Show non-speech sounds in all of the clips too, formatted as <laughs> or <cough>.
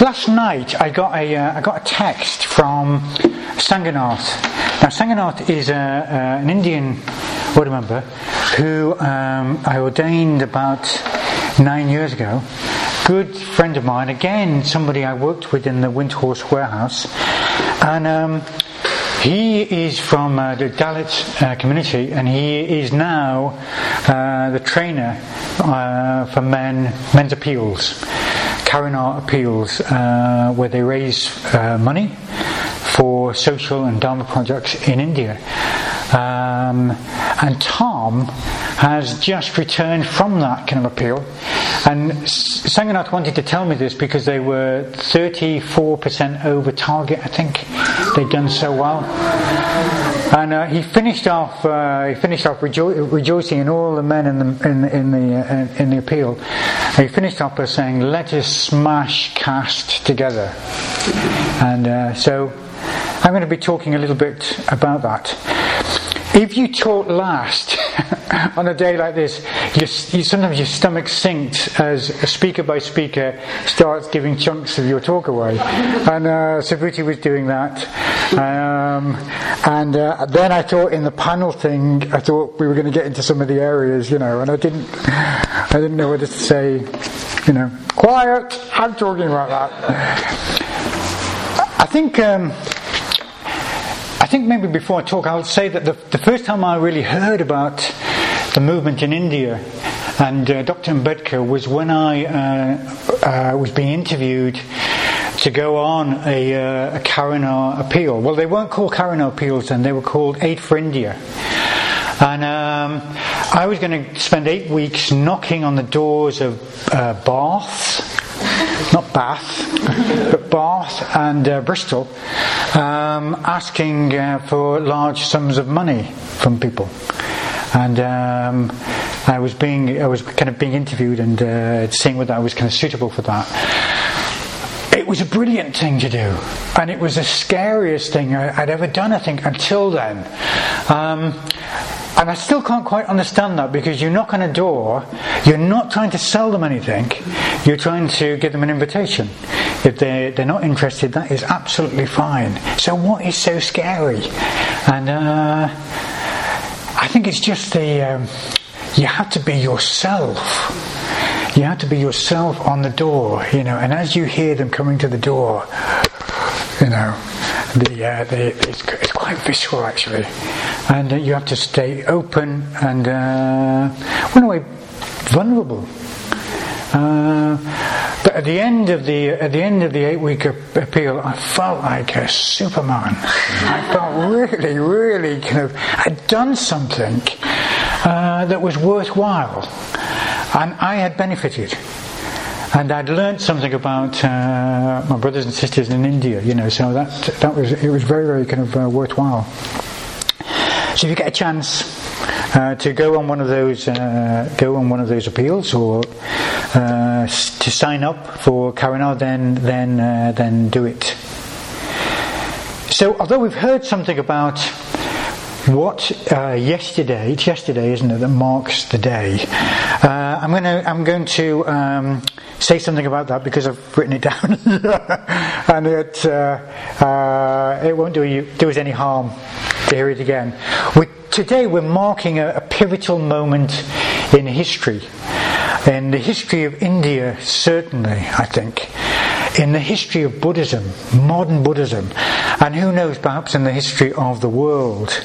last night I got a uh, I got a text from Sanganath. Now Sanganath is uh, uh, an Indian board member who um, I ordained about nine years ago. Good friend of mine, again somebody I worked with in the Windhorse warehouse, and. Um, he is from uh, the Dalit uh, community, and he is now uh, the trainer uh, for men men's appeals, Karuna appeals, uh, where they raise uh, money for social and dharma projects in India. Um, and Tom has just returned from that kind of appeal. And Sanganath wanted to tell me this because they were 34% over target, I think. They'd done so well. And uh, he finished off. Uh, he finished off rejo- rejoicing in all the men in the in, in the uh, in the appeal. he finished off by saying, "Let us smash caste together." And uh, so, I'm going to be talking a little bit about that. If you talk last <laughs> on a day like this, you, you, sometimes your stomach sinks as speaker by speaker starts giving chunks of your talk away. And uh, Subhuti was doing that. Um, and uh, then I thought in the panel thing, I thought we were going to get into some of the areas, you know, and I didn't, I didn't know whether to say, you know, quiet, I'm talking about that. I think. Um, think maybe before I talk, I'll say that the, the first time I really heard about the movement in India and uh, Dr. Ambedkar was when I uh, uh, was being interviewed to go on a, uh, a appeal. Well, they weren't called Karuna appeals then, they were called Aid for India. And um, I was going to spend eight weeks knocking on the doors of uh, Bath, not Bath, but Bath and uh, Bristol, um, asking uh, for large sums of money from people. And um, I was being, I was kind of being interviewed and uh, seeing whether I was kind of suitable for that. It was a brilliant thing to do, and it was the scariest thing I'd ever done, I think, until then. Um, and I still can't quite understand that because you knock on a door, you're not trying to sell them anything, you're trying to give them an invitation. If they're, they're not interested, that is absolutely fine. So, what is so scary? And uh, I think it's just the. Um, you have to be yourself. You have to be yourself on the door, you know, and as you hear them coming to the door, you know, the, uh, the it's, it's, quite visceral actually, and uh, you have to stay open and, uh, in a way, vulnerable. Uh, but at the end of the at the end of the eight week appeal, I felt like a superman. I felt really, really kind of I'd done something uh, that was worthwhile, and I had benefited and I'd learned something about uh, my brothers and sisters in India, you know, so that that was it was very very kind of uh, worthwhile. So if you get a chance uh, to go on one of those uh, go on one of those appeals or uh, to sign up for Karuna, then then uh, then do it. So although we've heard something about what uh, yesterday, it's yesterday, isn't it, that marks the day. Uh, I'm going to I'm going to um, say something about that because I've written it down, <laughs> and it uh, uh, it won't do you do us any harm to hear it again. We, today we're marking a, a pivotal moment in history, in the history of India, certainly. I think in the history of Buddhism, modern Buddhism, and who knows, perhaps in the history of the world.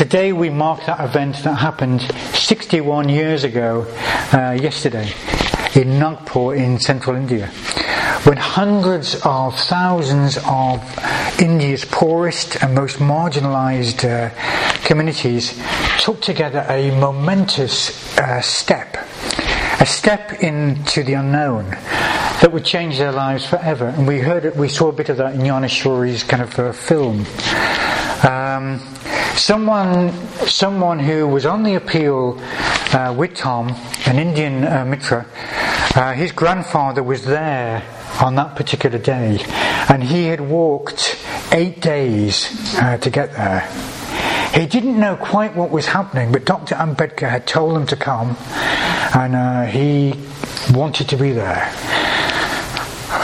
Today we mark that event that happened 61 years ago, uh, yesterday, in Nagpur in central India, when hundreds of thousands of India's poorest and most marginalized uh, communities took together a momentous uh, step, a step into the unknown that would change their lives forever. And we heard it, we saw a bit of that in Yaneshwari's kind of uh, film. Um, someone, someone who was on the appeal uh, with Tom, an Indian uh, Mitra, uh, his grandfather was there on that particular day, and he had walked eight days uh, to get there. He didn't know quite what was happening, but Dr. Ambedkar had told him to come, and uh, he wanted to be there.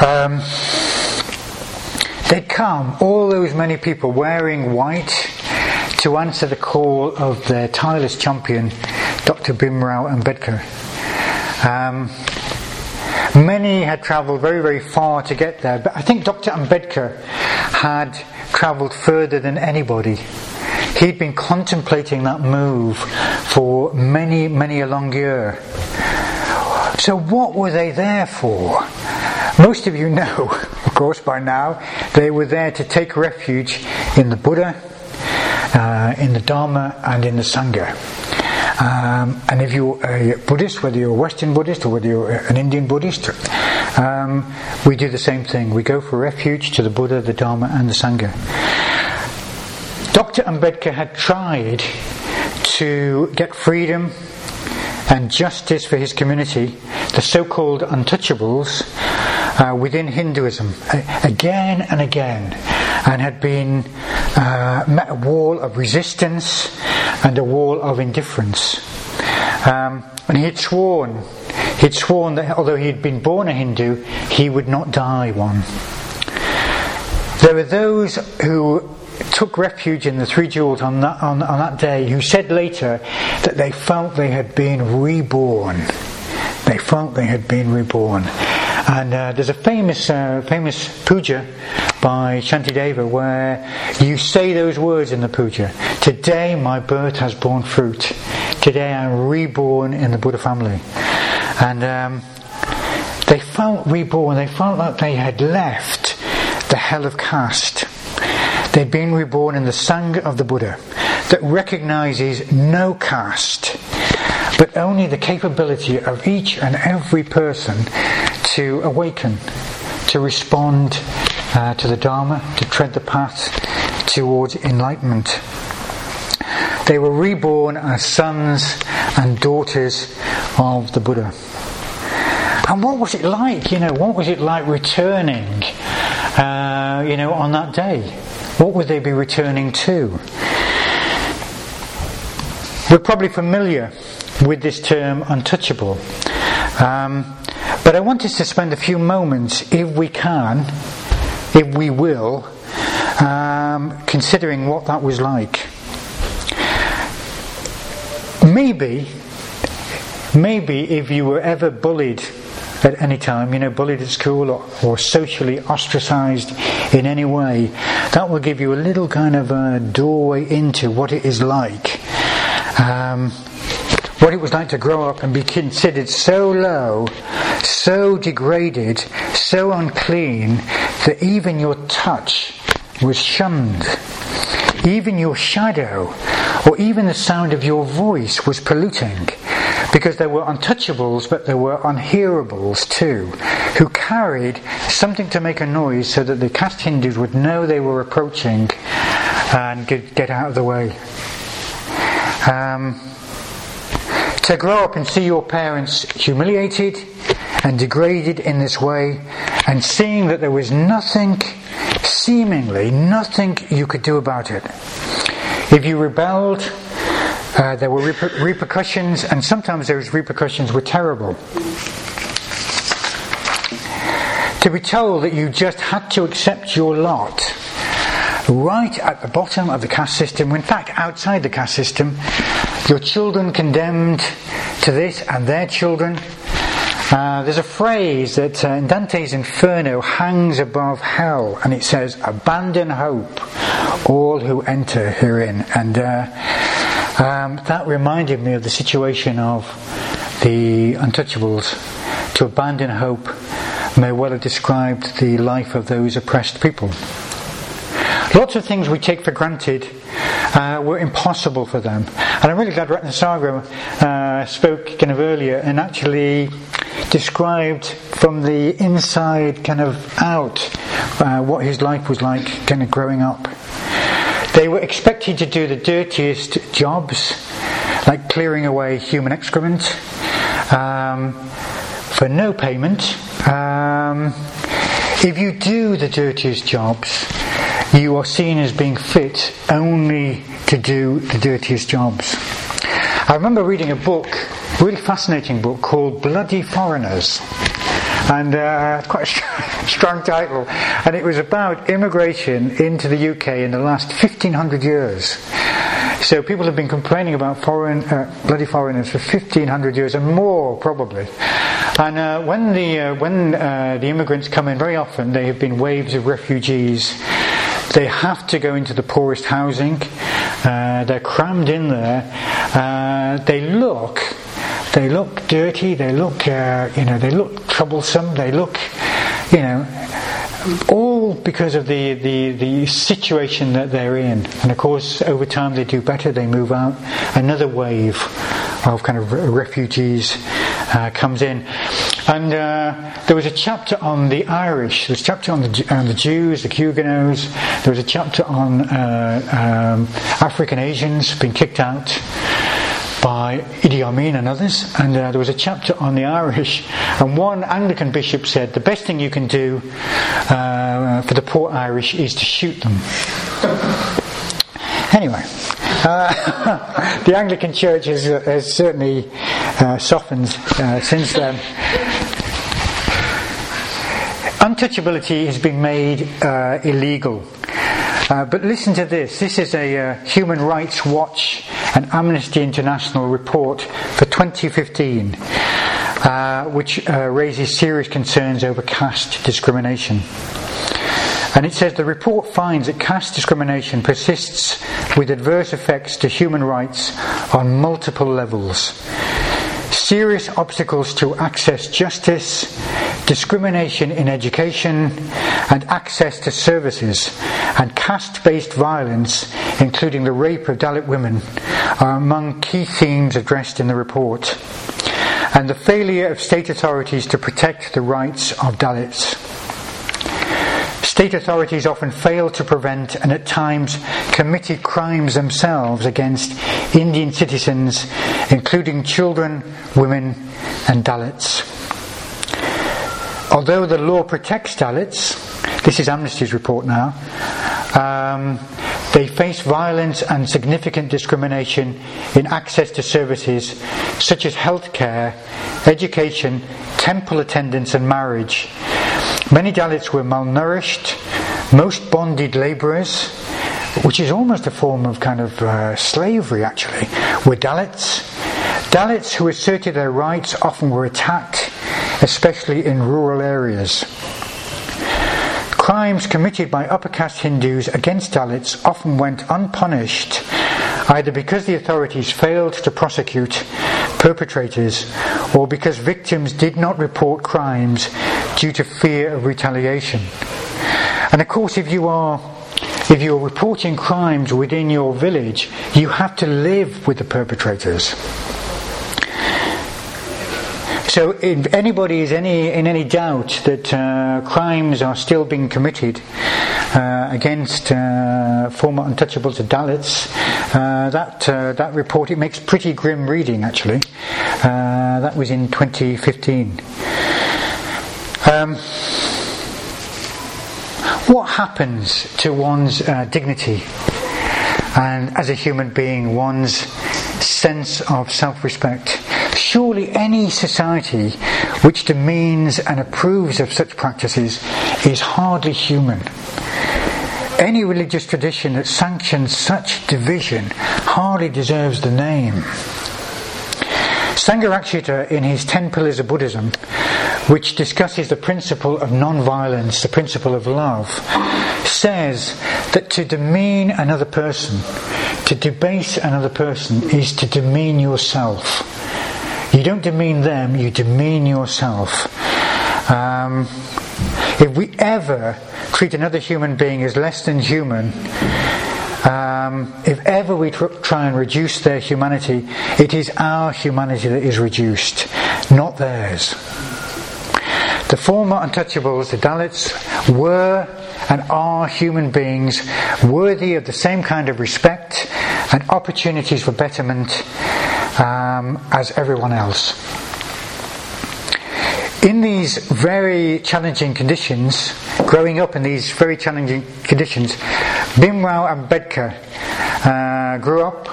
Um, they'd come, all those many people wearing white, to answer the call of their tireless champion, Dr. Bhimrao Ambedkar. Um, many had travelled very, very far to get there, but I think Dr. Ambedkar had travelled further than anybody. He'd been contemplating that move for many, many a long year. So, what were they there for? Most of you <laughs> know, course, by now, they were there to take refuge in the Buddha, uh, in the Dharma, and in the Sangha. Um, and if you're a Buddhist, whether you're a Western Buddhist or whether you're an Indian Buddhist, um, we do the same thing. We go for refuge to the Buddha, the Dharma, and the Sangha. Dr. Ambedkar had tried to get freedom and justice for his community, the so called untouchables, uh, within Hinduism again and again, and had been uh, met a wall of resistance and a wall of indifference. Um, and he had sworn, he'd sworn that although he had been born a Hindu, he would not die one. There were those who took refuge in the Three Jewels on that, on, on that day who said later that they felt they had been reborn. They felt they had been reborn. And uh, there's a famous, uh, famous puja by Shantideva where you say those words in the puja. Today my birth has borne fruit. Today I'm reborn in the Buddha family. And um, they felt reborn. They felt like they had left the hell of caste. They'd been reborn in the Sangha of the Buddha that recognizes no caste, but only the capability of each and every person to awaken, to respond uh, to the Dharma, to tread the path towards enlightenment. They were reborn as sons and daughters of the Buddha. And what was it like? You know, what was it like returning, uh, you know, on that day? What would they be returning to? We're probably familiar with this term untouchable. Um, but I want us to spend a few moments, if we can, if we will, um, considering what that was like. Maybe, maybe if you were ever bullied at any time, you know, bullied at school or, or socially ostracized in any way, that will give you a little kind of a doorway into what it is like. Um, what it was like to grow up and be considered so low, so degraded, so unclean, that even your touch was shunned. Even your shadow, or even the sound of your voice was polluting. Because there were untouchables, but there were unhearables too, who carried something to make a noise so that the caste Hindus would know they were approaching and get, out of the way. Um, to grow up and see your parents humiliated and degraded in this way, and seeing that there was nothing, seemingly nothing you could do about it. If you rebelled, uh, there were reper- repercussions, and sometimes those repercussions were terrible. To be told that you just had to accept your lot right at the bottom of the caste system, in fact, outside the caste system, your children condemned to this and their children. Uh, there's a phrase that uh, in Dante's Inferno hangs above hell, and it says, Abandon hope, all who enter herein. And uh, um, that reminded me of the situation of the untouchables. To abandon hope may well have described the life of those oppressed people. Lots of things we take for granted uh, were impossible for them. And I'm really glad Ratnasagara uh, spoke kind of earlier and actually described from the inside kind of out uh, what his life was like kind of growing up. They were expected to do the dirtiest jobs, like clearing away human excrement, um, for no payment. Um, if you do the dirtiest jobs, you are seen as being fit only to do the dirtiest jobs. I remember reading a book, really fascinating book called Bloody Foreigners and uh, <laughs> quite a <laughs> strong title. And it was about immigration into the UK in the last 1500 years. So people have been complaining about foreign, uh, bloody foreigners for 1500 years and more, probably. And uh, when the uh, when uh, the immigrants come in, very often they have been waves of refugees. They have to go into the poorest housing. Uh, they're crammed in there. Uh, they look they look dirty. They look you know they look troublesome. They look you know all because of the, the, the situation that they're in. And of course, over time they do better, they move out. Another wave of kind of refugees uh, comes in. And uh, there was a chapter on the Irish, there was a chapter on the, on the Jews, the Huguenots, there was a chapter on uh, um, African Asians being kicked out by Idi Amin and others, and uh, there was a chapter on the Irish, and one Anglican bishop said the best thing you can do uh, for the poor Irish is to shoot them. anyway, uh, <laughs> the Anglican Church has, has certainly uh, softened uh, since then. Untouchability has been made uh, illegal. Uh, but listen to this. This is a uh, Human Rights Watch and Amnesty International report for 2015, uh, which raises serious concerns over caste discrimination. And it says the report finds that caste discrimination persists with adverse effects to human rights on multiple levels. Serious obstacles to access justice, discrimination in education, and access to services, and caste based violence, including the rape of Dalit women, are among key themes addressed in the report. And the failure of state authorities to protect the rights of Dalits. State authorities often fail to prevent and at times committed crimes themselves against Indian citizens, including children, women, and Dalits. Although the law protects Dalits, this is Amnesty's report now, um, they face violence and significant discrimination in access to services such as healthcare, education, temple attendance, and marriage Many Dalits were malnourished, most bonded labourers, which is almost a form of kind of uh, slavery actually, were Dalits. Dalits who asserted their rights often were attacked, especially in rural areas. Crimes committed by upper caste Hindus against Dalits often went unpunished, either because the authorities failed to prosecute perpetrators or because victims did not report crimes due to fear of retaliation. And of course, if you are if you're reporting crimes within your village, you have to live with the perpetrators. So, if anybody is any in any doubt that uh, crimes are still being committed uh, against uh, former untouchables of Dalits, uh, that uh, that report it makes pretty grim reading. Actually, uh, that was in 2015. Um, what happens to one's uh, dignity and as a human being, one's sense of self respect? Surely any society which demeans and approves of such practices is hardly human. Any religious tradition that sanctions such division hardly deserves the name. Sangharakshita, in his Ten Pillars of Buddhism, which discusses the principle of non-violence, the principle of love, says that to demean another person, to debase another person, is to demean yourself. You don't demean them, you demean yourself. Um, if we ever treat another human being as less than human, um, if ever we tr- try and reduce their humanity, it is our humanity that is reduced, not theirs. The former untouchables, the Dalits, were and are human beings worthy of the same kind of respect and opportunities for betterment um, as everyone else. In these very challenging conditions, growing up in these very challenging conditions, Bhimrao Ambedkar uh, grew up,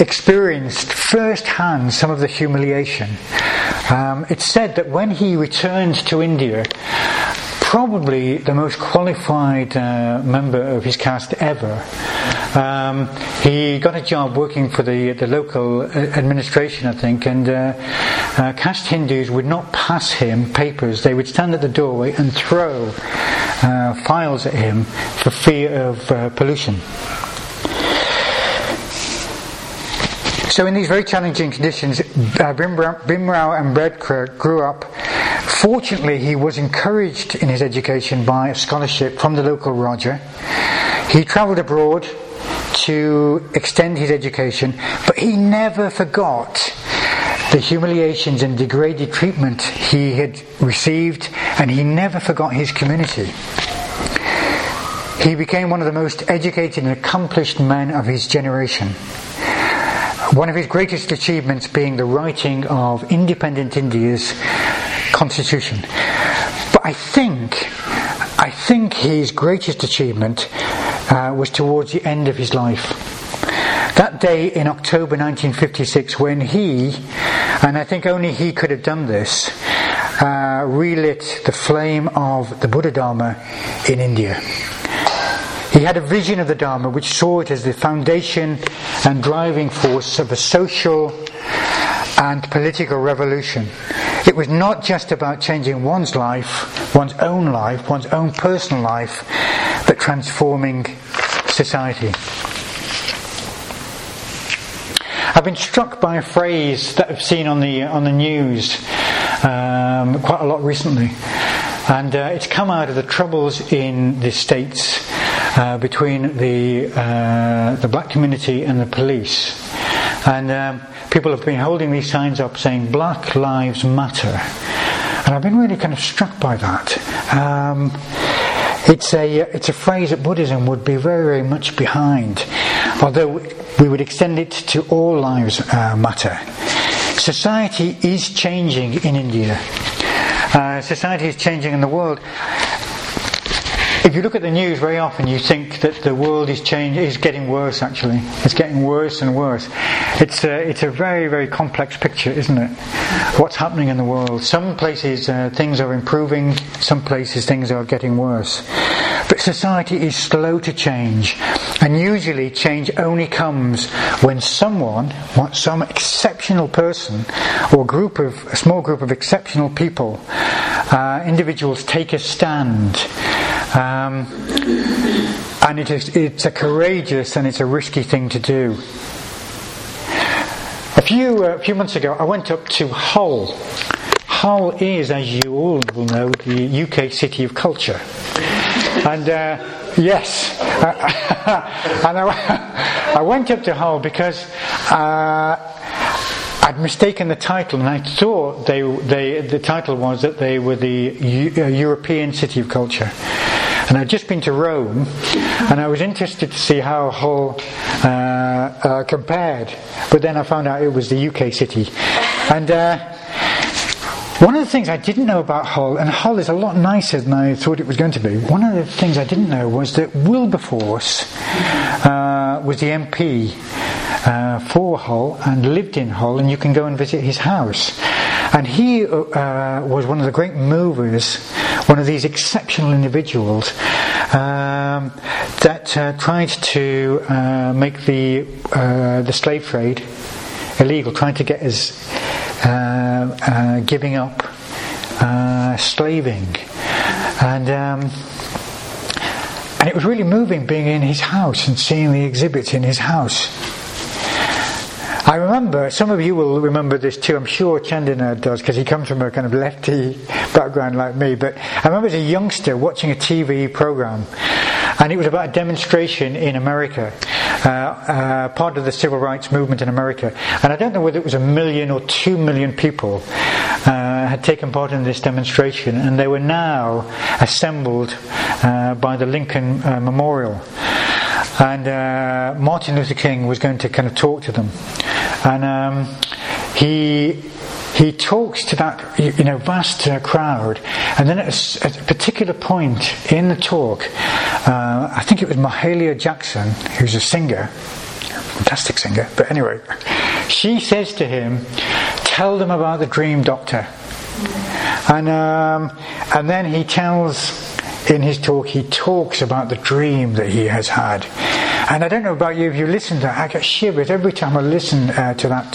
experienced firsthand some of the humiliation Um, it's said that when he returned to India, probably the most qualified uh, member of his caste ever. Um, he got a job working for the the local uh, administration, I think, and uh, uh, caste Hindus would not pass him papers. They would stand at the doorway and throw uh, files at him for fear of uh, pollution. So, in these very challenging conditions, uh, Bhimrao, Bhimrao Ambedkar grew up. Fortunately, he was encouraged in his education by a scholarship from the local Raja. He travelled abroad to extend his education, but he never forgot the humiliations and degraded treatment he had received, and he never forgot his community. He became one of the most educated and accomplished men of his generation. One of his greatest achievements being the writing of independent India's constitution. But I think, I think his greatest achievement uh, was towards the end of his life. That day in October 1956, when he, and I think only he could have done this, uh, relit the flame of the Buddha Dharma in India. He had a vision of the Dharma which saw it as the foundation and driving force of a social and political revolution. It was not just about changing one's life, one's own life, one's own personal life, but transforming society. I've been struck by a phrase that I've seen on the on the news um, quite a lot recently, and uh, it's come out of the troubles in the states uh, between the uh, the black community and the police, and um, people have been holding these signs up saying "Black Lives Matter," and I've been really kind of struck by that. Um, it's a it's a phrase that Buddhism would be very very much behind, although we would extend it to all lives uh, matter. Society is changing in India. Uh, society is changing in the world. If you look at the news very often, you think that the world is changing, is getting worse. Actually, it's getting worse and worse. It's a, it's a very, very complex picture, isn't it? What's happening in the world? Some places uh, things are improving. Some places things are getting worse. But society is slow to change, and usually change only comes when someone, some exceptional person, or group of a small group of exceptional people, uh, individuals take a stand. Um, and it is, it's a courageous and it's a risky thing to do. A few, uh, few months ago, I went up to Hull. Hull is, as you all will know, the UK city of culture. And uh, yes, <laughs> and I, <laughs> I, went up to Hull because uh, I'd mistaken the title, and I thought they, they, the title was that they were the U- uh, European city of culture. And I'd just been to Rome, and I was interested to see how Hull uh, uh, compared. But then I found out it was the UK city. And uh, one of the things I didn't know about Hull, and Hull is a lot nicer than I thought it was going to be, one of the things I didn't know was that Wilberforce uh, was the MP uh, for Hull and lived in Hull, and you can go and visit his house. And he uh, was one of the great movers, one of these exceptional individuals um, that uh, tried to uh, make the uh, the slave trade illegal, trying to get us uh, uh, giving up slaving, and. Um, and it was really moving being in his house and seeing the exhibits in his house. I remember, some of you will remember this too, I'm sure Chandana does, because he comes from a kind of lefty background like me, but I remember as a youngster watching a TV program, and it was about a demonstration in America, uh, uh, part of the civil rights movement in America. And I don't know whether it was a million or two million people uh, had taken part in this demonstration, and they were now assembled uh, by the Lincoln uh, Memorial and uh, Martin Luther King was going to kind of talk to them, and um, he he talks to that you know vast uh, crowd, and then at a, at a, particular point in the talk, uh, I think it was Mahalia Jackson, who's a singer, fantastic singer, but anyway, she says to him, tell them about the dream, doctor. And, um, and then he tells, in his talk, he talks about the dream that he has had. And I don't know about you, if you listen to that, I get shivers every time I listen uh, to that,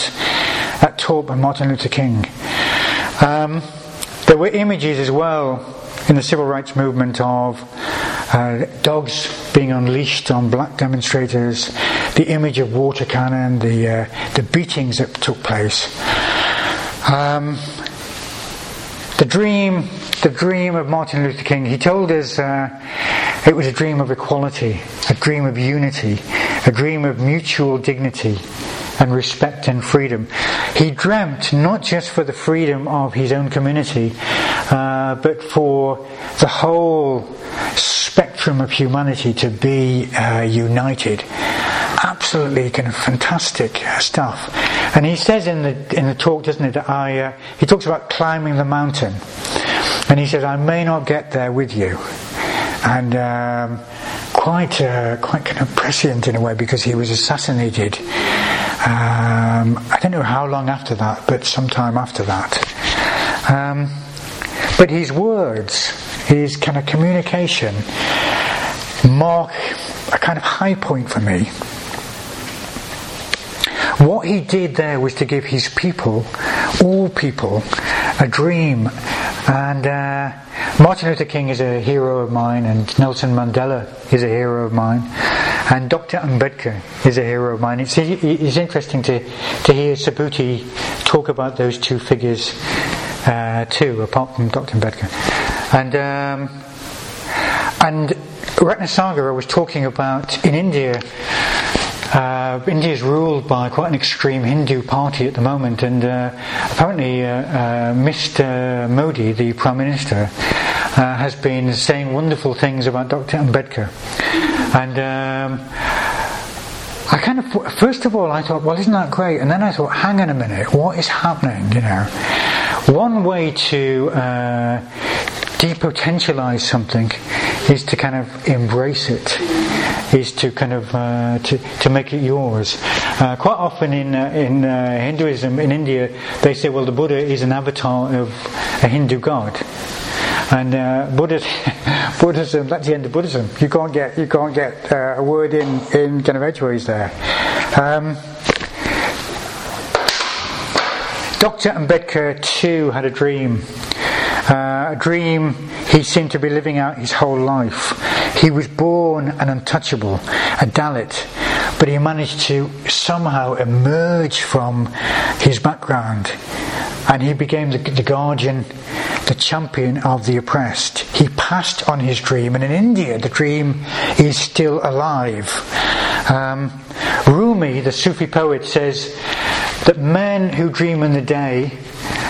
that talk by Martin Luther King. Um, there were images as well in the civil rights movement of uh, dogs being unleashed on black demonstrators, the image of water cannon, the, uh, the beatings that took place. Um, the dream, the dream of Martin Luther King, he told us uh, it was a dream of equality, a dream of unity, a dream of mutual dignity and respect and freedom. He dreamt not just for the freedom of his own community, uh, but for the whole spectrum of humanity to be uh, united. Absolutely kind of fantastic stuff. And he says in the in the talk, doesn't it? That I uh, he talks about climbing the mountain, and he says, "I may not get there with you," and. Um, quite, uh, quite kind of prescient in a way because he was assassinated. Um, I don't know how long after that, but sometime after that. Um, but his words, his kind of communication, mark a kind of high point for me. What he did there was to give his people, all people, a dream. And uh, Martin Luther King is a hero of mine, and Nelson Mandela is a hero of mine, and Dr. Ambedkar is a hero of mine. It's, it's interesting to, to hear Subhuti talk about those two figures uh, too, apart from Dr. Ambedkar. And, um, and Ratnasagara was talking about in India uh, India is ruled by quite an extreme Hindu party at the moment, and uh, apparently uh, uh Mr. Modi, the Prime Minister, uh, has been saying wonderful things about Dr. Ambedkar. And um, I kind of, first of all, I thought, well, isn't that great? And then I thought, hang on a minute, what is happening? You know, one way to uh, depotentialize something is to kind of embrace it is to kind of uh, to, to make it yours. Uh, quite often in uh, in uh, Hinduism in India, they say, well, the Buddha is an avatar of a Hindu god. And uh, Buddhism, <laughs> Buddhism, that's the end of Buddhism. You can't get you can't get uh, a word in in kind of edgeways there. Um, Dr. Ambedkar too had a dream. Uh, a dream he seemed to be living out his whole life. He was born an untouchable, a Dalit, but he managed to somehow emerge from his background and he became the, the guardian, the champion of the oppressed. He passed on his dream, and in India, the dream is still alive. Um, Rumi, the Sufi poet, says that men who dream in the day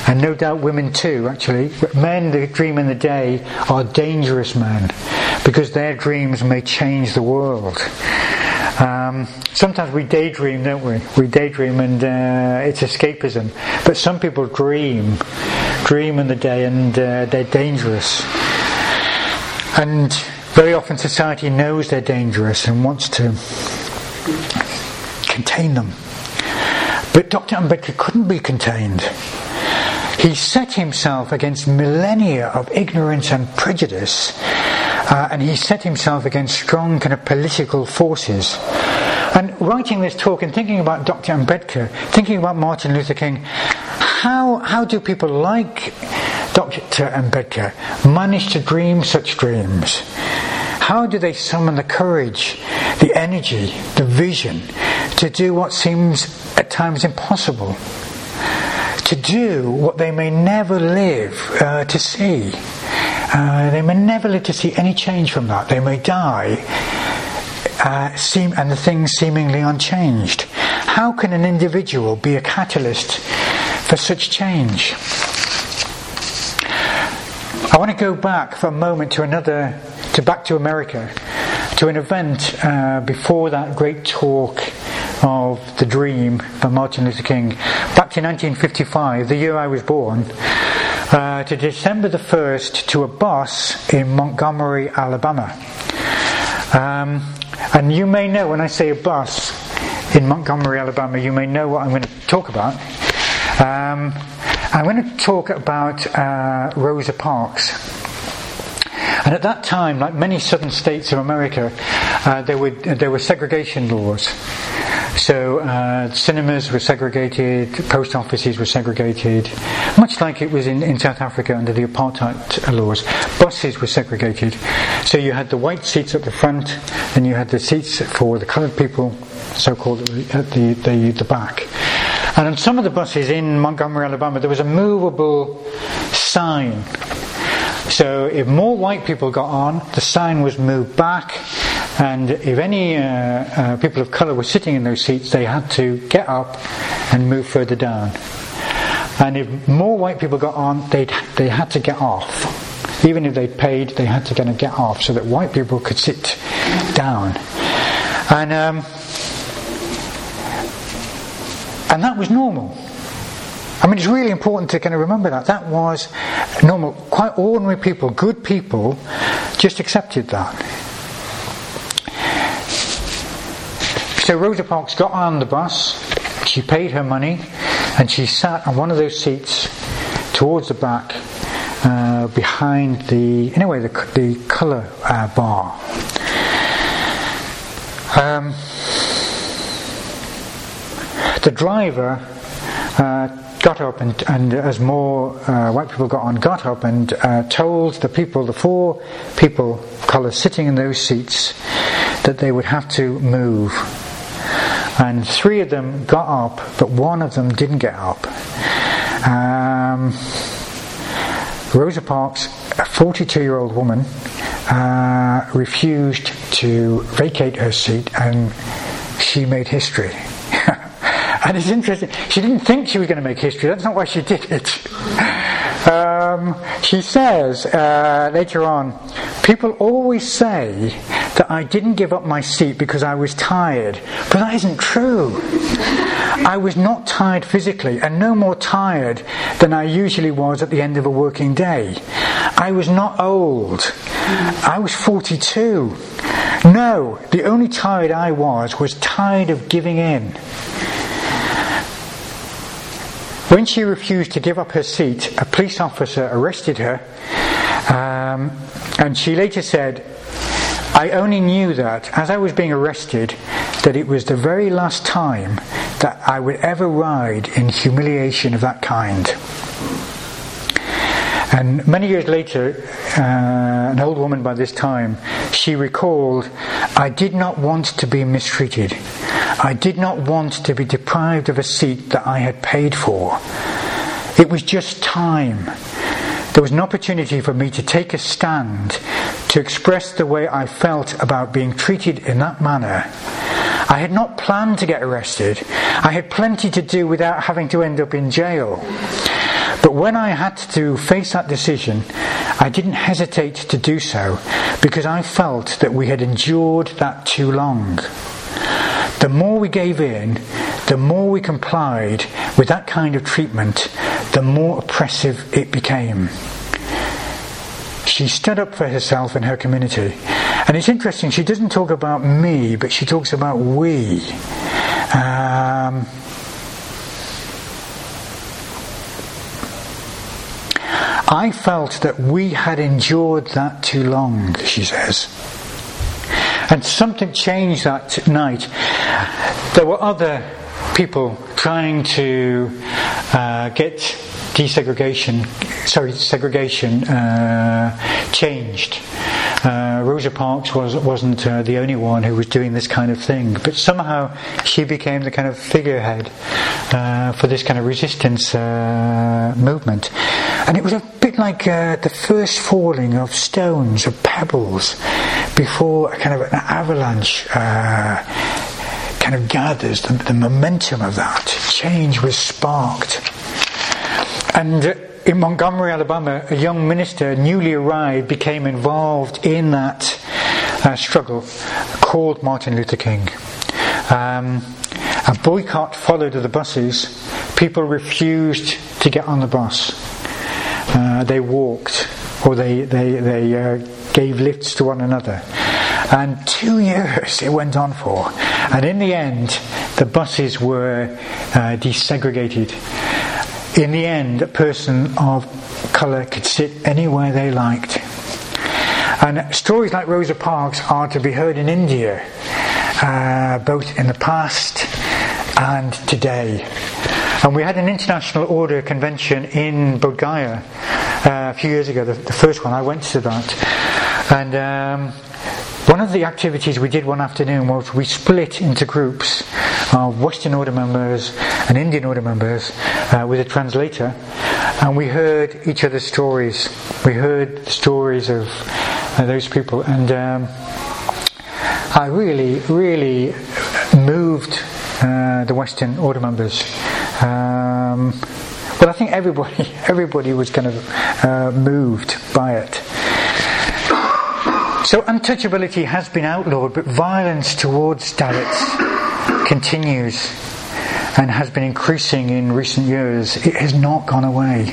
and no doubt women too, actually. Men that dream in the day are dangerous men because their dreams may change the world. Um, sometimes we daydream, don't we? We daydream and uh, it's escapism. But some people dream, dream in the day and uh, they're dangerous. And very often society knows they're dangerous and wants to contain them. But Dr. Ambedkar couldn't be contained. He set himself against millennia of ignorance and prejudice, uh, and he set himself against strong kind of political forces. And writing this talk and thinking about Dr. Ambedkar, thinking about Martin Luther King, how, how do people like Dr. Ambedkar manage to dream such dreams? How do they summon the courage, the energy, the vision to do what seems at times impossible? To do what they may never live uh, to see. Uh, they may never live to see any change from that. They may die, uh, seem, and the things seemingly unchanged. How can an individual be a catalyst for such change? I want to go back for a moment to another, to back to America, to an event uh, before that great talk of The Dream by Martin Luther King back to 1955, the year I was born, uh, to December the 1st to a bus in Montgomery, Alabama. Um, and you may know when I say a bus in Montgomery, Alabama, you may know what I'm going to talk about. Um, I'm going to talk about uh, Rosa Parks. And at that time, like many southern states of America, uh, there, were, there were segregation laws. So uh, cinemas were segregated, post offices were segregated, much like it was in, in South Africa under the apartheid laws. Buses were segregated. So you had the white seats at the front, and you had the seats for the coloured people, so-called, at the, the, the back. And on some of the buses in Montgomery, Alabama, there was a movable sign. So if more white people got on, the sign was moved back and if any uh, uh, people of colour were sitting in those seats, they had to get up and move further down. And if more white people got on, they they had to get off. Even if they paid, they had to kind of get off so that white people could sit down. And um, and that was normal. I mean, it's really important to kind of remember that. That was normal. Quite ordinary people, good people, just accepted that. So Rosa Parks got on the bus, she paid her money, and she sat on one of those seats towards the back, uh, behind the, anyway, the, the colour uh, bar. Um, the driver uh, got up and, and as more uh, white people got on, got up and uh, told the people, the four people, colour, sitting in those seats, that they would have to move and three of them got up, but one of them didn't get up. Um, Rosa Parks, a 42 year old woman, uh, refused to vacate her seat and she made history. <laughs> and it's interesting, she didn't think she was going to make history, that's not why she did it. Um, she says uh, later on, people always say that I didn't give up my seat because I was tired. But that isn't true. I was not tired physically and no more tired than I usually was at the end of a working day. I was not old. I was 42. No, the only tired I was was tired of giving in. When she refused to give up her seat, a police officer arrested her, um, and she later said, I only knew that as I was being arrested, that it was the very last time that I would ever ride in humiliation of that kind. And many years later, uh, an old woman by this time, she recalled, I did not want to be mistreated. I did not want to be deprived of a seat that I had paid for. It was just time. There was an opportunity for me to take a stand, to express the way I felt about being treated in that manner. I had not planned to get arrested. I had plenty to do without having to end up in jail. But when I had to face that decision, I didn't hesitate to do so because I felt that we had endured that too long. The more we gave in, the more we complied with that kind of treatment, the more oppressive it became. She stood up for herself and her community. And it's interesting, she doesn't talk about me, but she talks about we. Um, I felt that we had endured that too long, she says. And something changed that night. There were other people trying to uh, get desegregation, sorry, segregation uh, changed. Uh, Rosa Parks was, wasn't uh, the only one who was doing this kind of thing, but somehow she became the kind of figurehead uh, for this kind of resistance uh, movement. And it was a bit like uh, the first falling of stones or pebbles before a kind of an avalanche kind of gathers, the, the momentum of that change was sparked. And in Montgomery, Alabama, a young minister, newly arrived, became involved in that uh, struggle called Martin Luther King. Um, a boycott followed of the buses. People refused to get on the bus. Uh, they walked or they, they, they uh, gave lifts to one another. And two <laughs> years it went on for. And in the end, the buses were uh, desegregated. In the end, a person of colour could sit anywhere they liked. And stories like Rosa Parks are to be heard in India, uh, both in the past and today. And we had an international order convention in Gaya uh, a few years ago, the, the, first one. I went to that. And um, one of the activities we did one afternoon was we split into groups of Western Order members and Indian Order members uh, with a translator, and we heard each other's stories. We heard stories of uh, those people, and um, I really, really moved uh, the Western Order members. Um, well, I think everybody, <laughs> everybody was kind of uh, moved by it. So untouchability has been outlawed, but violence towards Dalits continues and has been increasing in recent years. It has not gone away.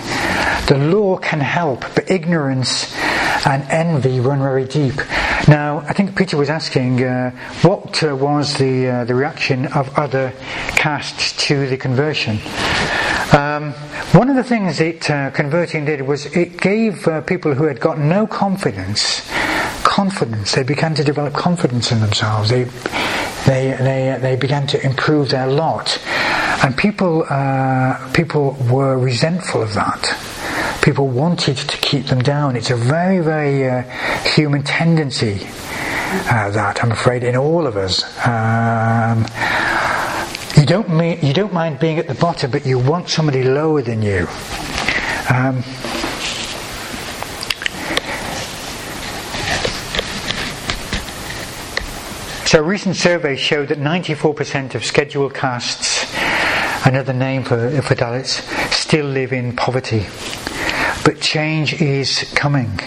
The law can help, but ignorance and envy run very deep. Now, I think Peter was asking uh, what uh, was the uh, the reaction of other castes to the conversion. Um, one of the things that uh, converting did was it gave uh, people who had got no confidence confidence. They began to develop confidence in themselves. They they they they began to improve their lot, and people uh, people were resentful of that people wanted to keep them down. It's a very, very uh, human tendency, uh, that, I'm afraid, in all of us. Um, you don't, mean, you don't mind being at the bottom, but you want somebody lower than you. Um, so recent surveys show that 94% of scheduled castes, another name for, for Dalits, still live in poverty. But change is coming.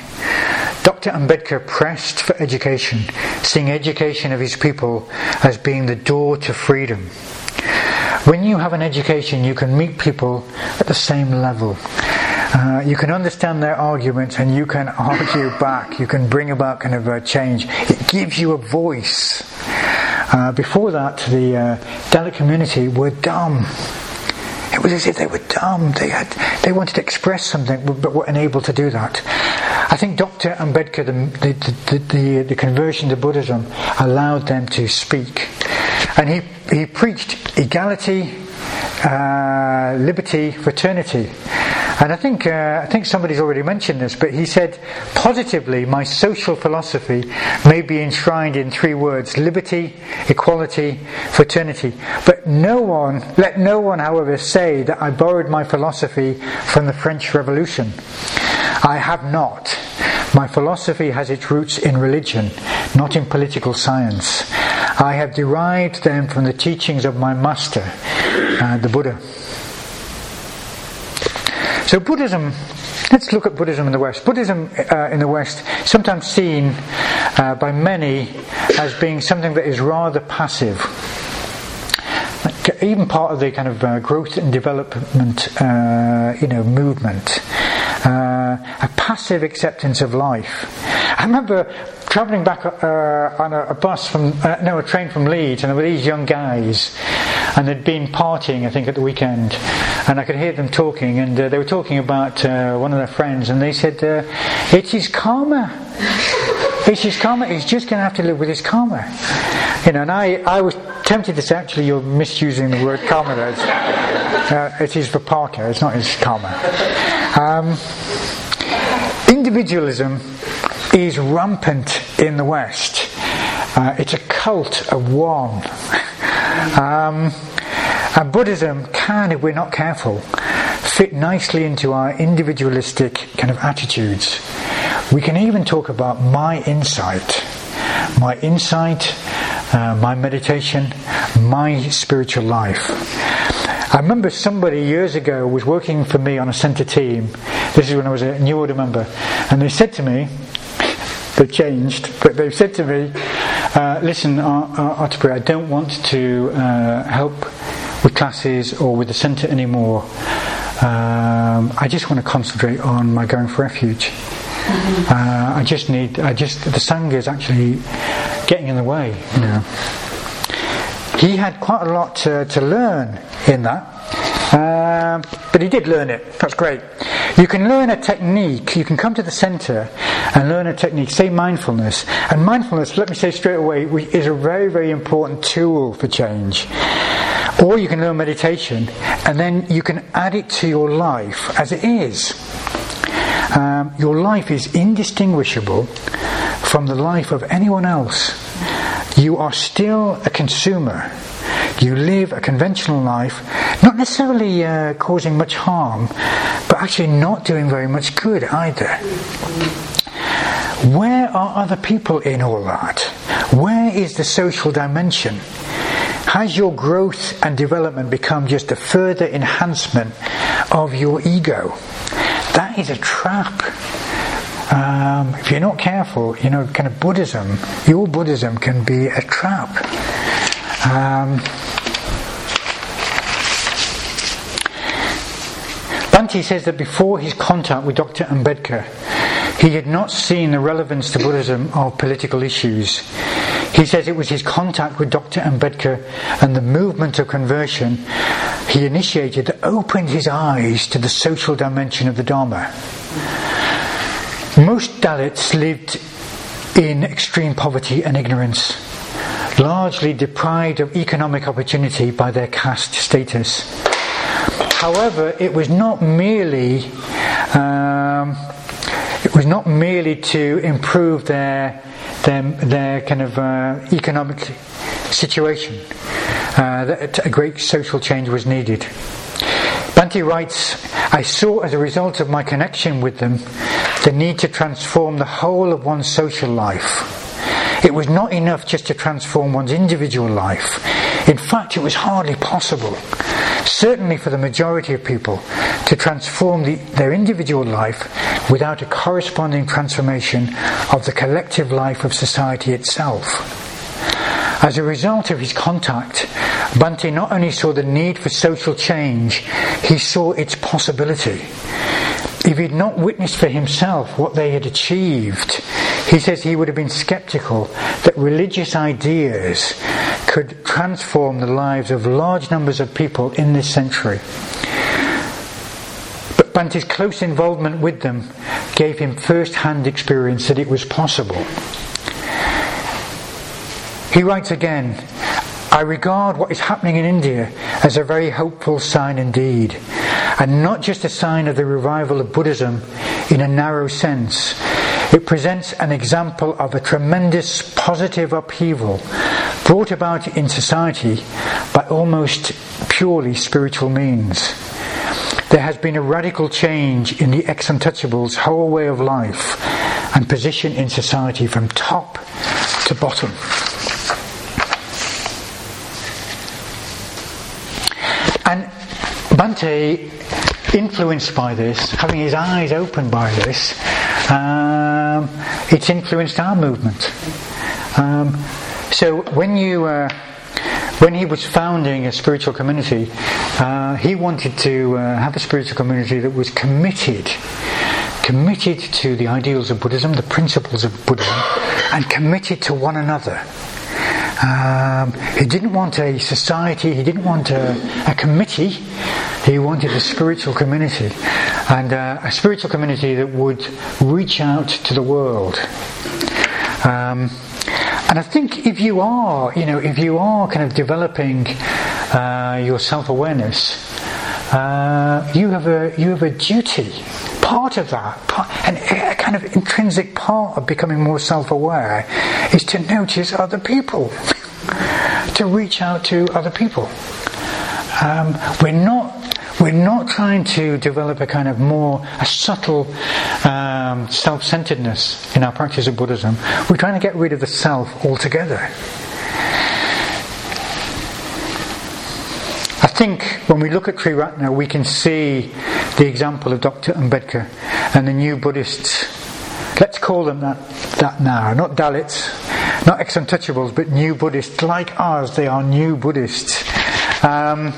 Dr. Ambedkar pressed for education, seeing education of his people as being the door to freedom. When you have an education, you can meet people at the same level. Uh, you can understand their arguments and you can <laughs> argue back. You can bring about kind of a change. It gives you a voice. Uh, before that, the uh, Dalit community were dumb. It was as if they were dumb. They had they wanted to express something, but were unable to do that. I think Dr. Ambedkar, the, the, the, the conversion to Buddhism, allowed them to speak, and he he preached equality, uh, liberty, fraternity. And I think, uh, I think somebody's already mentioned this, but he said, positively, my social philosophy may be enshrined in three words liberty, equality, fraternity. But no one, let no one, however, say that I borrowed my philosophy from the French Revolution. I have not. My philosophy has its roots in religion, not in political science. I have derived them from the teachings of my master, uh, the Buddha. So Buddhism, let's look at Buddhism in the West. Buddhism uh, in the West, sometimes seen uh, by many as being something that is rather passive. Even part of the kind of uh, growth and development, uh, you know, movement, uh, a passive acceptance of life. I remember travelling back uh, on a, a, bus from, no, a train from Leeds, and there were these young guys, and they'd been partying, I think, at the weekend, and I could hear them talking, and uh, they were talking about uh, one of their friends, and they said, uh, "It's his karma. It's his karma. He's just going to have to live with his karma." You know, and I, I was tempted to say, actually, you're misusing the word karma. Uh, it is vipaka. It's not his karma. Um, individualism is rampant in the West. Uh, it's a cult of one. Um, and Buddhism can, if we're not careful, fit nicely into our individualistic kind of attitudes. We can even talk about my insight, my insight, uh, my meditation, my spiritual life. I remember somebody years ago was working for me on a centre team. This is when I was a new order member, and they said to me, they've changed, but they've said to me, uh, listen, Artipuri, I don't want to uh, help with classes or with the centre anymore. Um, I just want to concentrate on my going for refuge. Mm-hmm. Uh, I just need, I just, the Sangha is actually getting in the way, you know. He had quite a lot to, to learn in that. Um, but he did learn it. That's great. You can learn a technique. You can come to the center and learn a technique. Say mindfulness. And mindfulness, let me say straight away, is a very, very important tool for change. Or you can learn meditation and then you can add it to your life as it is. Um, your life is indistinguishable from the life of anyone else. You are still a consumer. You live a conventional life, not necessarily uh, causing much harm, but actually not doing very much good either. Where are other people in all that? Where is the social dimension? Has your growth and development become just a further enhancement of your ego? That is a trap. Um, if you're not careful, you know, kind of Buddhism, your Buddhism can be a trap. Um, says that before his contact with Dr. Ambedkar, he had not seen the relevance to Buddhism of political issues. He says it was his contact with Dr. Ambedkar and the movement of conversion he initiated that opened his eyes to the social dimension of the Dharma. Most Dalits lived in extreme poverty and ignorance, largely deprived of economic opportunity by their caste status. However, it was not merely um, it was not merely to improve their their, their kind of uh, economic situation. Uh, that a great social change was needed. Bhante writes, I saw as a result of my connection with them the need to transform the whole of one's social life. It was not enough just to transform one's individual life. In fact, it was hardly possible, certainly for the majority of people, to transform the, their individual life without a corresponding transformation of the collective life of society itself. As a result of his contact, Bhante not only saw the need for social change, he saw its possibility. If he'd not witnessed for himself what they had achieved, he says he would have been skeptical that religious ideas could transform the lives of large numbers of people in this century. But Bhante's close involvement with them gave him first hand experience that it was possible. He writes again, I regard what is happening in India as a very hopeful sign indeed, and not just a sign of the revival of Buddhism in a narrow sense. It presents an example of a tremendous positive upheaval brought about in society by almost purely spiritual means. There has been a radical change in the ex untouchables' whole way of life and position in society from top to bottom. And Bhante, influenced by this, having his eyes opened by this, um, it's influenced our movement. Um, so when you, uh, when he was founding a spiritual community, uh, he wanted to uh, have a spiritual community that was committed, committed to the ideals of Buddhism, the principles of Buddhism, and committed to one another. Um, he didn't want a society, he didn't want a, a committee, he wanted a spiritual community. And uh, a spiritual community that would reach out to the world. Um, and I think if you are, you know, if you are kind of developing uh, your self-awareness, uh, you have a you have a duty. Part of that, part, and a kind of intrinsic part of becoming more self-aware, is to notice other people, to reach out to other people. Um, we're not we're not trying to develop a kind of more a subtle um, self-centeredness in our practice of Buddhism. We're trying to get rid of the self altogether. I think when we look at Triratna, we can see the example of Dr. Ambedkar and the new Buddhists. Let's call them that, that now, not Dalits, not ex untouchables, but new Buddhists. Like ours, they are new Buddhists. Um,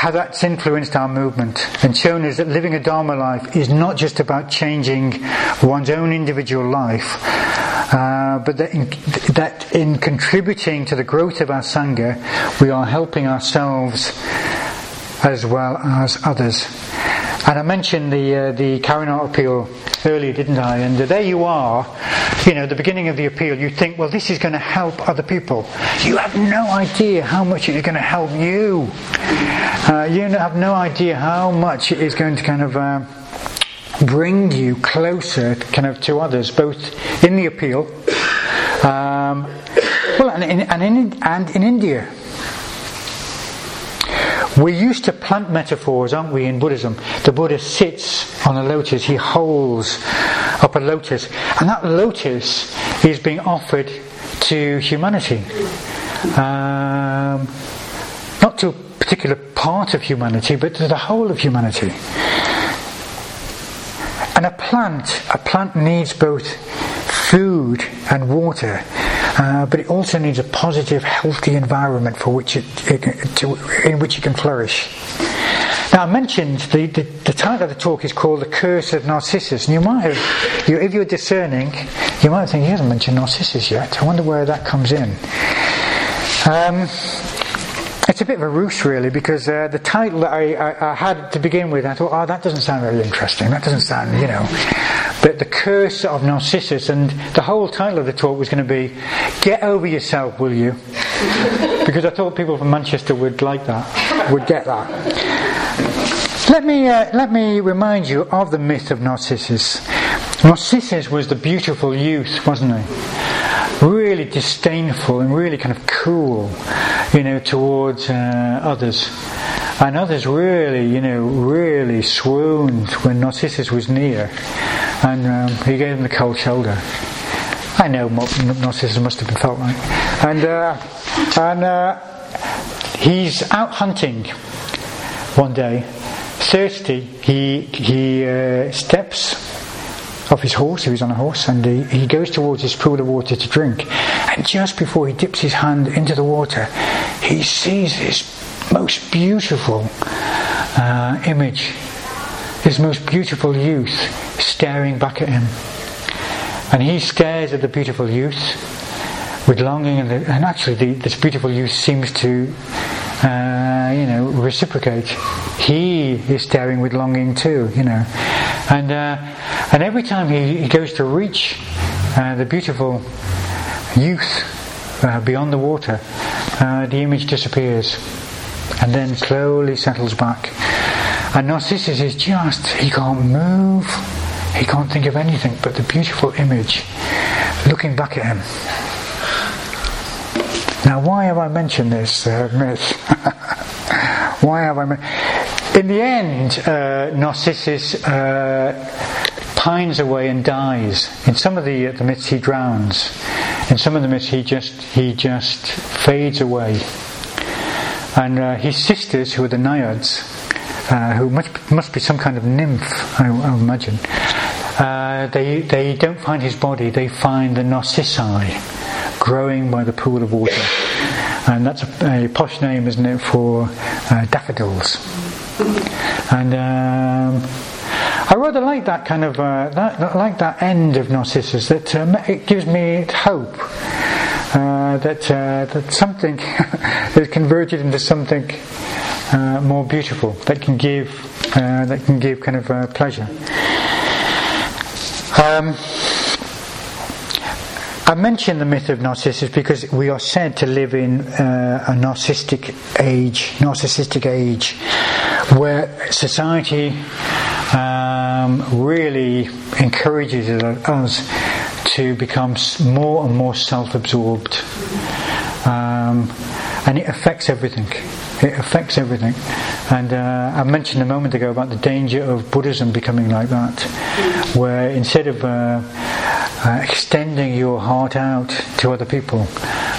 how that's influenced our movement and shown us that living a Dharma life is not just about changing one's own individual life, uh, but that in, that in contributing to the growth of our Sangha, we are helping ourselves as well as others. And I mentioned the uh, the Karuna appeal earlier, didn't I? And there you are, you know, the beginning of the appeal. You think, well, this is going to help other people. You have no idea how much it is going to help you. Uh, you have no idea how much it is going to kind of. Uh, bring you closer kind of to others, both in the appeal, um, well, and in, and in, and in India. We're used to plant metaphors, aren't we, in Buddhism? The Buddha sits on a lotus, he holds up a lotus, and that lotus is being offered to humanity. Um, not to a particular part of humanity, but to the whole of humanity. And a plant, a plant needs both food and water, uh, but it also needs a positive, healthy environment for which it, it to, in which it can flourish. Now, I mentioned the, the, the, title of the talk is called The Curse of Narcissus, and you might have, you, if you're discerning, you might think he hasn't mentioned Narcissus yet. I wonder where that comes in. Um, it's a bit of a ruse, really, because uh, the title that I, I, I, had to begin with, I thought, oh, that doesn't sound very interesting. That doesn't sound, you know. But the curse of Narcissus, and the whole title of the talk was going to be, Get Over Yourself, Will You? <laughs> because I thought people from Manchester would like that, would get that. Let me, uh, let me remind you of the myth of Narcissus. Narcissus was the beautiful youth, wasn't he? Really disdainful and really kind of cool you know, towards uh, others. And others really, you know, really swooned when Narcissus was near. And um, he gave them the cold shoulder. I know Narcissus must have been felt like. And, uh, and uh, he's out hunting one day, thirsty. He, he uh, steps off his horse, he was on a horse, and he, he goes towards this pool of water to drink. And just before he dips his hand into the water, he sees this most beautiful uh, image, this most beautiful youth staring back at him. And he stares at the beautiful youth with longing, and, the, and actually, the, this beautiful youth seems to, uh, you know, reciprocate. He is staring with longing too, you know, and uh, and every time he, he goes to reach uh, the beautiful youth uh, beyond the water, uh, the image disappears and then slowly settles back. And Narcissus is just, he can't move, he can't think of anything but the beautiful image looking back at him. Now, why have I mentioned this uh, myth? <laughs> why have I? mentioned? In the end, uh, Narcissus uh, pines away and dies. In some of the, uh, the myths, he drowns. In some of the myths, he just he just fades away. And uh, his sisters, who are the naiads, uh, who must, must be some kind of nymph, I, I imagine, uh, they they don't find his body. They find the narcissi growing by the pool of water, and that's a, a posh name, isn't it, for uh, daffodils? And um, I rather like that kind of uh, that, like that end of Narcissus. That um, it gives me hope uh, that uh, that something <laughs> is converted into something uh, more beautiful that can give uh, that can give kind of uh, pleasure. Um, I mention the myth of Narcissus because we are said to live in uh, a narcissistic age, narcissistic age, where society um, really encourages us to become more and more self-absorbed, um, and it affects everything. It affects everything, and uh, I mentioned a moment ago about the danger of Buddhism becoming like that, where instead of uh, uh, extending your heart out to other people,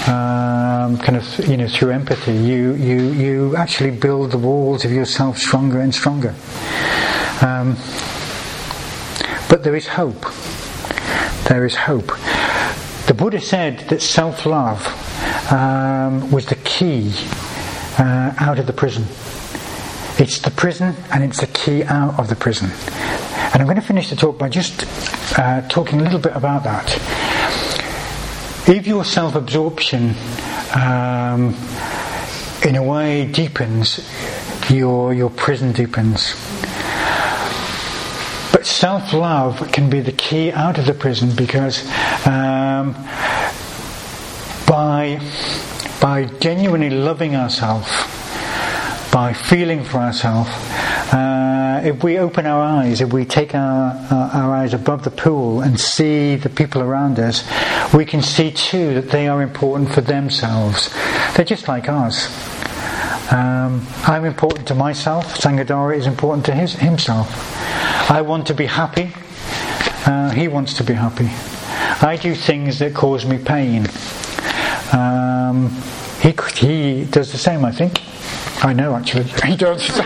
um, kind of you know through empathy, you you you actually build the walls of yourself stronger and stronger. Um, but there is hope. There is hope. The Buddha said that self love um, was the key uh, out of the prison. It's the prison and it's the key out of the prison. And I'm going to finish the talk by just uh, talking a little bit about that. If your self absorption um, in a way deepens, your, your prison deepens. But self love can be the key out of the prison because um, by, by genuinely loving ourselves, by feeling for ourselves, uh, if we open our eyes, if we take our, our, our, eyes above the pool and see the people around us, we can see too that they are important for themselves. They're just like us. Um, I'm important to myself. Sangadara is important to his, himself. I want to be happy. Uh, he wants to be happy. I do things that cause me pain. Um, he, he does the same, I think. I know, actually. <laughs> He does. <laughs>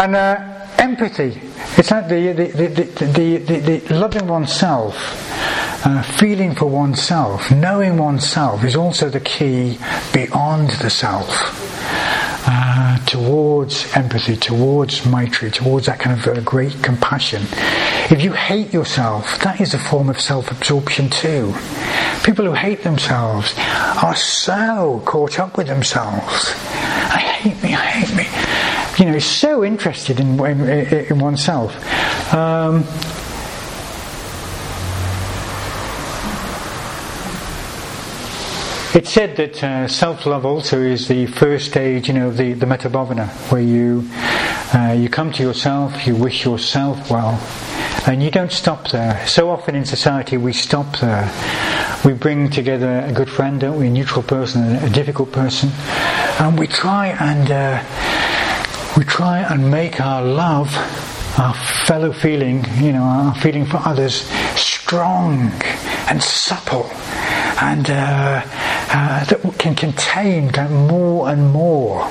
and uh, empathy. It's like the, the, the, the, the, the loving oneself, uh, feeling for oneself, knowing oneself is also the key beyond the self. Uh, towards empathy, towards maitri, towards that kind of uh, great compassion. If you hate yourself, that is a form of self absorption too. People who hate themselves are so caught up with themselves. I hate me, I hate me. You know, so interested in, in, in oneself. Um, It's said that uh, self-love also is the first stage, you know, of the, the metabhavana, where you uh, you come to yourself, you wish yourself well, and you don't stop there. So often in society we stop there. We bring together a good friend, don't we, a neutral person, a difficult person, and we try and uh, we try and make our love, our fellow feeling, you know, our feeling for others, strong and supple and uh, uh, that can contain more and more.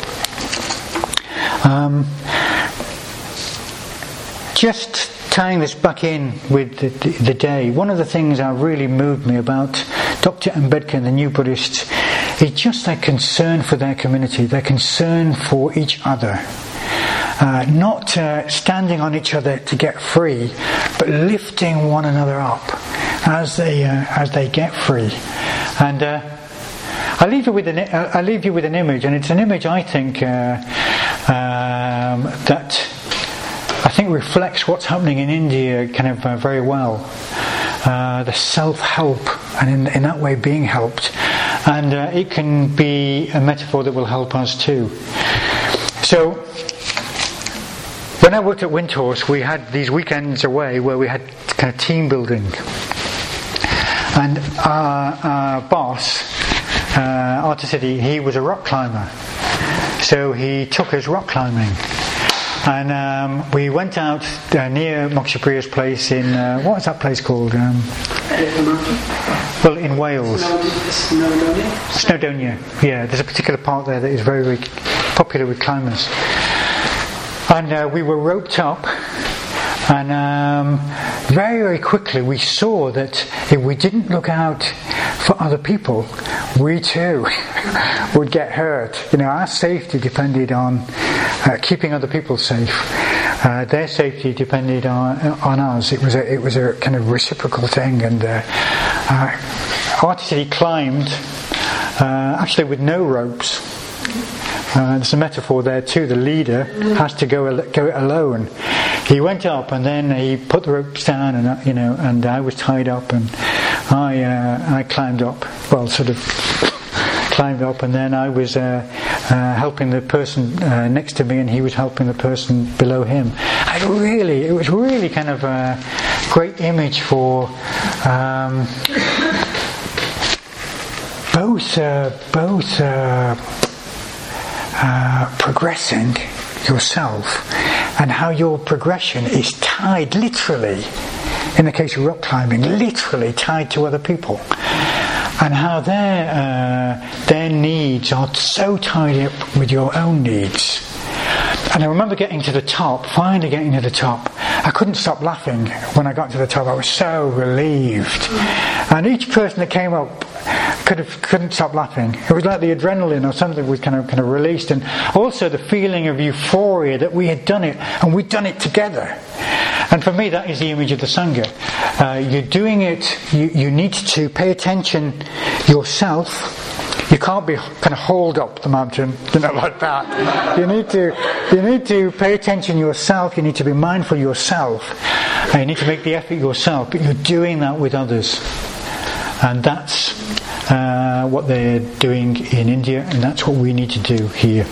Um, just tying this back in with the, the, the, day, one of the things that really moved me about Dr. Ambedkar the New Buddhists is just their concern for their community, their concern for each other. Uh, not uh, standing on each other to get free, but lifting one another up as they uh, as they get free. And uh, I leave you with an I leave you with an image, and it's an image I think uh, um, that I think reflects what's happening in India kind of uh, very well. Uh, the self-help, and in, in, that way being helped, and it can be a metaphor that will help us too. So, when I worked at Windhorse, we had these weekends away where we had kind of team building. And our, our boss, uh, City, he was a rock climber. So he took us rock climbing. And um, we went out uh, near Mokshapriya's place in, uh, what is that place called? Um, well, in Wales. Snowdonia? Snowdonia, yeah. There's a particular part there that is very, very popular with climbers. And uh, we were roped up and um, very, very quickly we saw that if we didn't look out for other people, we too <laughs> would get hurt. You know, our safety depended on uh, keeping other people safe. Uh, their safety depended on on us. It was a it was a kind of reciprocal thing, and uh, uh, climbed uh, actually with no ropes. Uh, there's a metaphor there too. The leader has to go go alone. He went up and then he put the ropes down and uh, you know and I was tied up and I uh, I climbed up. Well sort of <coughs> climbed up and then I was uh, uh, helping the person next to me and he was helping the person below him. I really it was really kind of a great image for um, both uh, progressing yourself and how your progression is tied literally, in the case of rock climbing, literally tied to other people. And how their, uh, their needs are so tied up with your own needs. And I remember getting to the top, finally getting to the top. I couldn't stop laughing when I got to the top. I was so relieved. And each person that came up could have, couldn't stop laughing. It was like the adrenaline or something was kind of kind of released, and also the feeling of euphoria that we had done it and we'd done it together. And for me, that is the image of the sangha. Uh, you're doing it. You, you need to pay attention yourself You can't be kind of hold up the mountain, <laughs> you know, like that. You need to, you need to pay attention yourself. You need to be mindful yourself. And you need to make the effort yourself. But you're doing that with others, and that's uh, what they're doing in India, and that's what we need to do here.